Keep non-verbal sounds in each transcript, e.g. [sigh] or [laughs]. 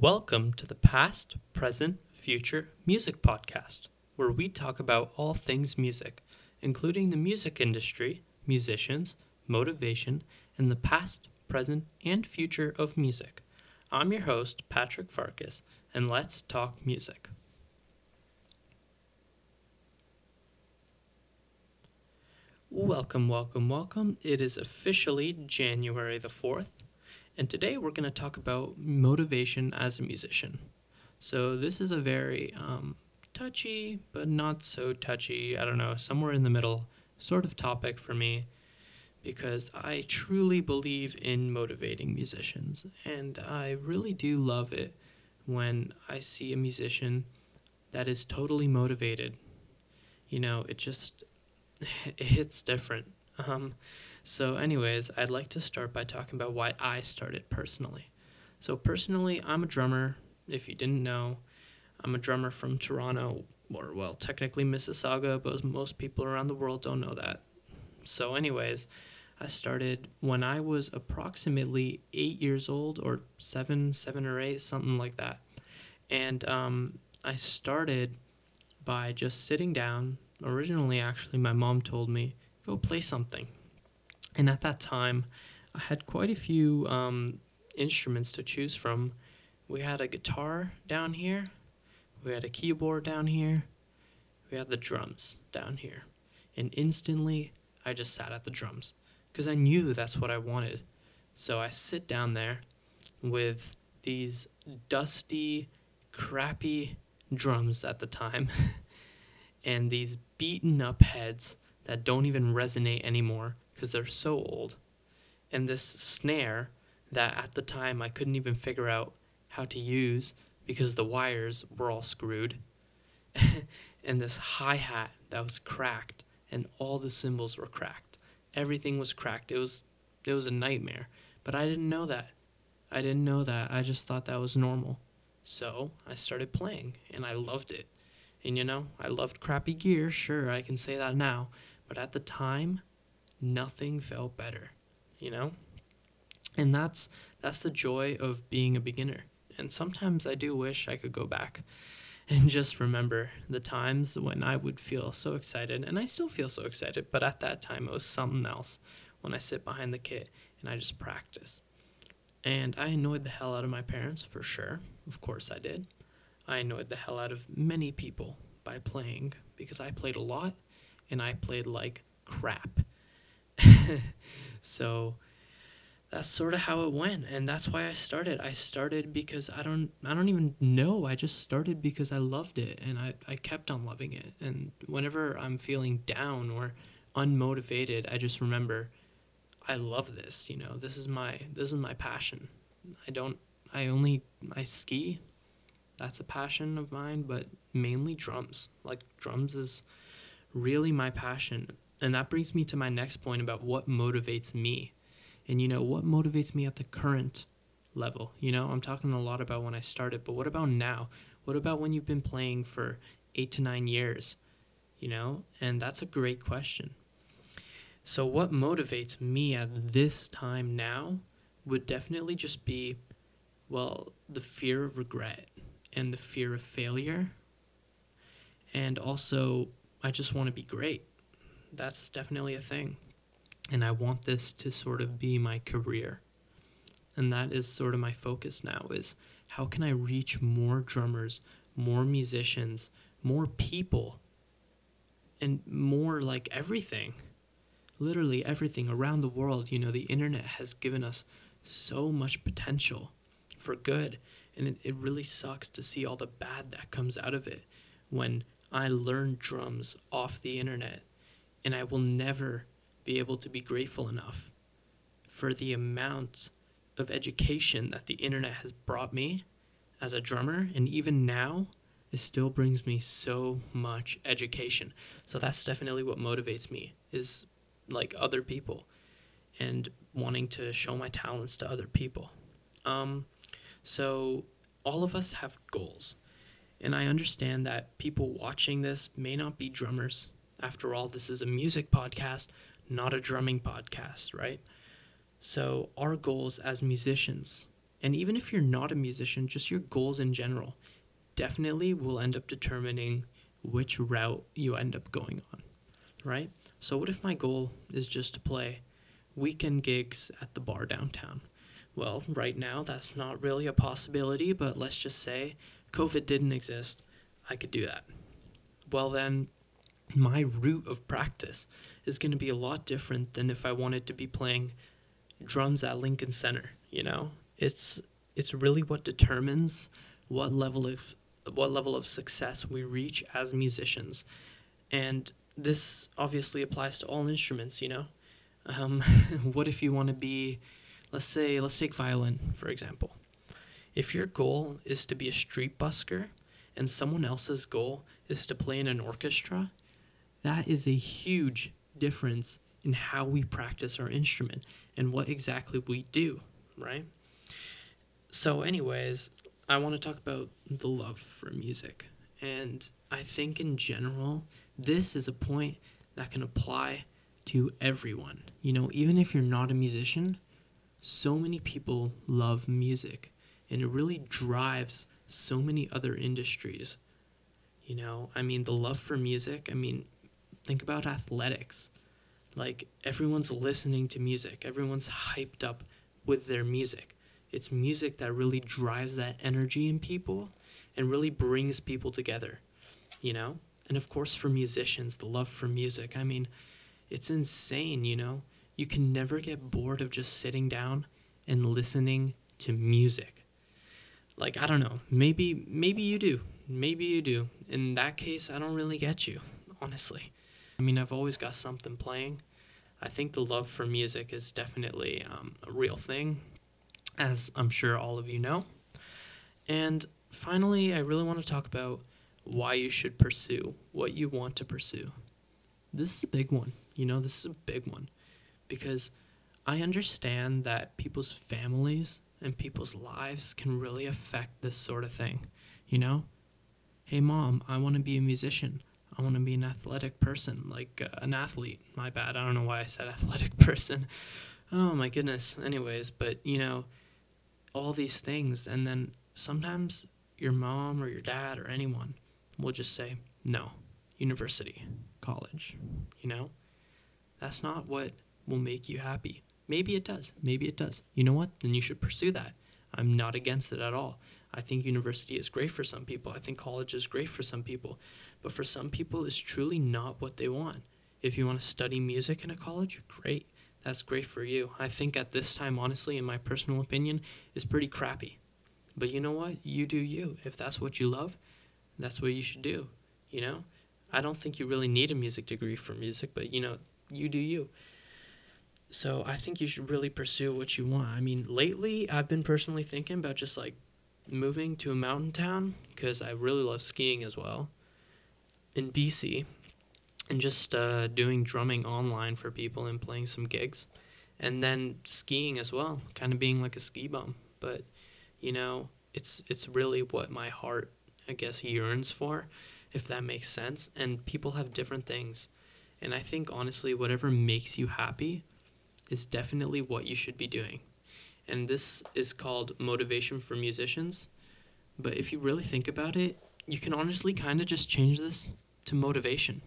Welcome to the Past, Present, Future Music Podcast, where we talk about all things music, including the music industry, musicians, motivation, and the past, present, and future of music. I'm your host, Patrick Farkas, and let's talk music. Welcome, welcome, welcome. It is officially January the 4th, and today we're going to talk about motivation as a musician. So, this is a very um, touchy, but not so touchy, I don't know, somewhere in the middle sort of topic for me because I truly believe in motivating musicians. And I really do love it when I see a musician that is totally motivated. You know, it just [laughs] it hits different. Um, so, anyways, I'd like to start by talking about why I started personally. So, personally, I'm a drummer. If you didn't know, I'm a drummer from Toronto, or well, technically Mississauga, but most people around the world don't know that. So, anyways, I started when I was approximately eight years old, or seven, seven or eight, something like that. And um, I started by just sitting down. Originally, actually, my mom told me, go play something. And at that time, I had quite a few um, instruments to choose from. We had a guitar down here, we had a keyboard down here, we had the drums down here. And instantly, I just sat at the drums because I knew that's what I wanted. So I sit down there with these dusty, crappy drums at the time [laughs] and these beaten up heads that don't even resonate anymore because they're so old, and this snare that at the time I couldn't even figure out how to use because the wires were all screwed, [laughs] and this hi hat that was cracked, and all the cymbals were cracked. Everything was cracked. It was it was a nightmare, but I didn't know that. I didn't know that. I just thought that was normal. So I started playing, and I loved it. And you know, I loved crappy gear, sure, I can say that now. But at the time, nothing felt better, you know? And that's that's the joy of being a beginner. And sometimes I do wish I could go back and just remember the times when I would feel so excited, and I still feel so excited, but at that time it was something else when I sit behind the kit and I just practice. And I annoyed the hell out of my parents for sure. Of course I did. I annoyed the hell out of many people by playing because I played a lot and I played like crap. [laughs] so that's sort of how it went and that's why I started. I started because I don't I don't even know. I just started because I loved it and I, I kept on loving it. And whenever I'm feeling down or unmotivated, I just remember I love this, you know. This is my this is my passion. I don't I only I ski. That's a passion of mine, but mainly drums. Like drums is really my passion and that brings me to my next point about what motivates me. And you know, what motivates me at the current level? You know, I'm talking a lot about when I started, but what about now? What about when you've been playing for eight to nine years? You know, and that's a great question. So, what motivates me at this time now would definitely just be, well, the fear of regret and the fear of failure. And also, I just want to be great that's definitely a thing. And I want this to sort of be my career. And that is sort of my focus now is how can I reach more drummers, more musicians, more people and more like everything. Literally everything around the world, you know, the internet has given us so much potential for good. And it, it really sucks to see all the bad that comes out of it when I learned drums off the internet and I will never be able to be grateful enough for the amount of education that the internet has brought me as a drummer. And even now, it still brings me so much education. So that's definitely what motivates me is like other people and wanting to show my talents to other people. Um, so all of us have goals. And I understand that people watching this may not be drummers after all, this is a music podcast, not a drumming podcast, right? So, our goals as musicians And even if you're not a musician, just your goals in general definitely will end up determining which route you end up going on, right? So, what if my goal is just to play weekend gigs at the bar downtown? Well, right now, that's not really a possibility, but let's just say COVID didn't exist. I could do that. Well, then, my route of practice is going to be a lot different than if I wanted to be playing drums at Lincoln Center, you know? It's it's really what determines what level of what level of success we reach as musicians. And this obviously applies to all instruments, you know? Um, [laughs] what if you want to be, let's say, let's take violin, for example. If your goal is to be a street busker and someone else's goal is to play in an orchestra, that is a huge difference in how we practice our instrument and what exactly we do, right? So, anyways, I want to talk about the love for music. And I think in general, this is a point that can apply to everyone. You know, even if you're not a musician, so many people love music and it really drives so many other industries. You know, I mean, the love for music, I mean, think about athletics. Like, everyone's listening to music, everyone's hyped up with their music. It's music that really drives that energy in people and really brings people together, you know? And of course, for musicians, the love for music. I mean, it's insane, you know? You can never get bored of just sitting down and listening to music. Like, I don't know, maybe maybe you do. Maybe you do. In that case, I don't really get you, honestly. I mean, I've always got something playing. I think the love for music is definitely um, a real thing, as I'm sure all of you know. And finally, I really want to talk about why you should pursue what you want to pursue. This is a big one. You know, this is a big one because I understand that people's families and people's lives can really affect this sort of thing. You know, hey, mom, I want to be a musician. I want to be an athletic person, like uh, an athlete. My bad. I don't know why I said [laughs] athletic person. Oh my goodness. Anyways, but you know, all these things. And then sometimes your mom or your dad or anyone will just say, no, university, college, you know? That's not what will make you happy. Maybe it does. Maybe it does. You know what? Then you should pursue that. I'm not against it at all. I think university is great for some people. I think college is great for some people. But for some people, it's truly not what they want. If you want to study music in a college, great. That's great for you. I think at this time, honestly, in my personal opinion, is pretty crappy. But you know what? You do you. If that's what you love, that's what you should do. You know? I don't think you really need a music degree for music, but you know, you do you. So I think you should really pursue what you want. I mean, lately I've been personally thinking about just like moving to a mountain town because I really love skiing as well in BC and just uh, doing drumming online for people and playing some gigs and then skiing as well, kind of being like a ski bum. But you know, it's it's really what my heart I guess yearns for, if that makes sense. And people have different things. And I think honestly whatever makes you happy is definitely what you should be doing. And this is called motivation for musicians. But if you really think about it, you can honestly kind of just change this to motivation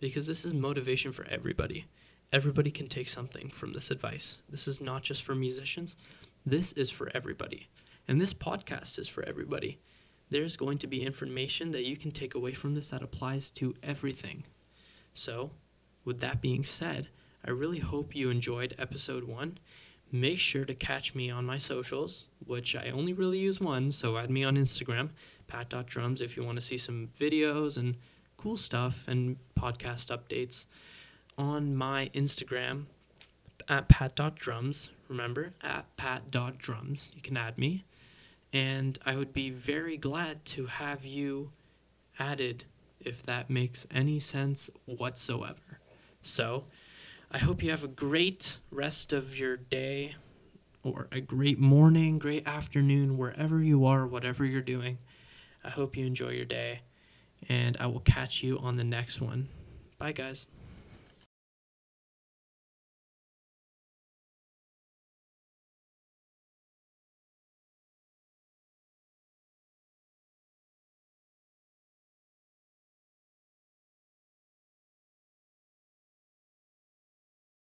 because this is motivation for everybody. Everybody can take something from this advice. This is not just for musicians, this is for everybody. And this podcast is for everybody. There's going to be information that you can take away from this that applies to everything. So, with that being said, I really hope you enjoyed episode one. Make sure to catch me on my socials, which I only really use one, so add me on Instagram, pat.drums, if you want to see some videos and cool stuff and podcast updates. On my Instagram, at pat.drums, remember, at pat.drums, you can add me. And I would be very glad to have you added if that makes any sense whatsoever. So, I hope you have a great rest of your day or a great morning, great afternoon, wherever you are, whatever you're doing. I hope you enjoy your day, and I will catch you on the next one. Bye, guys.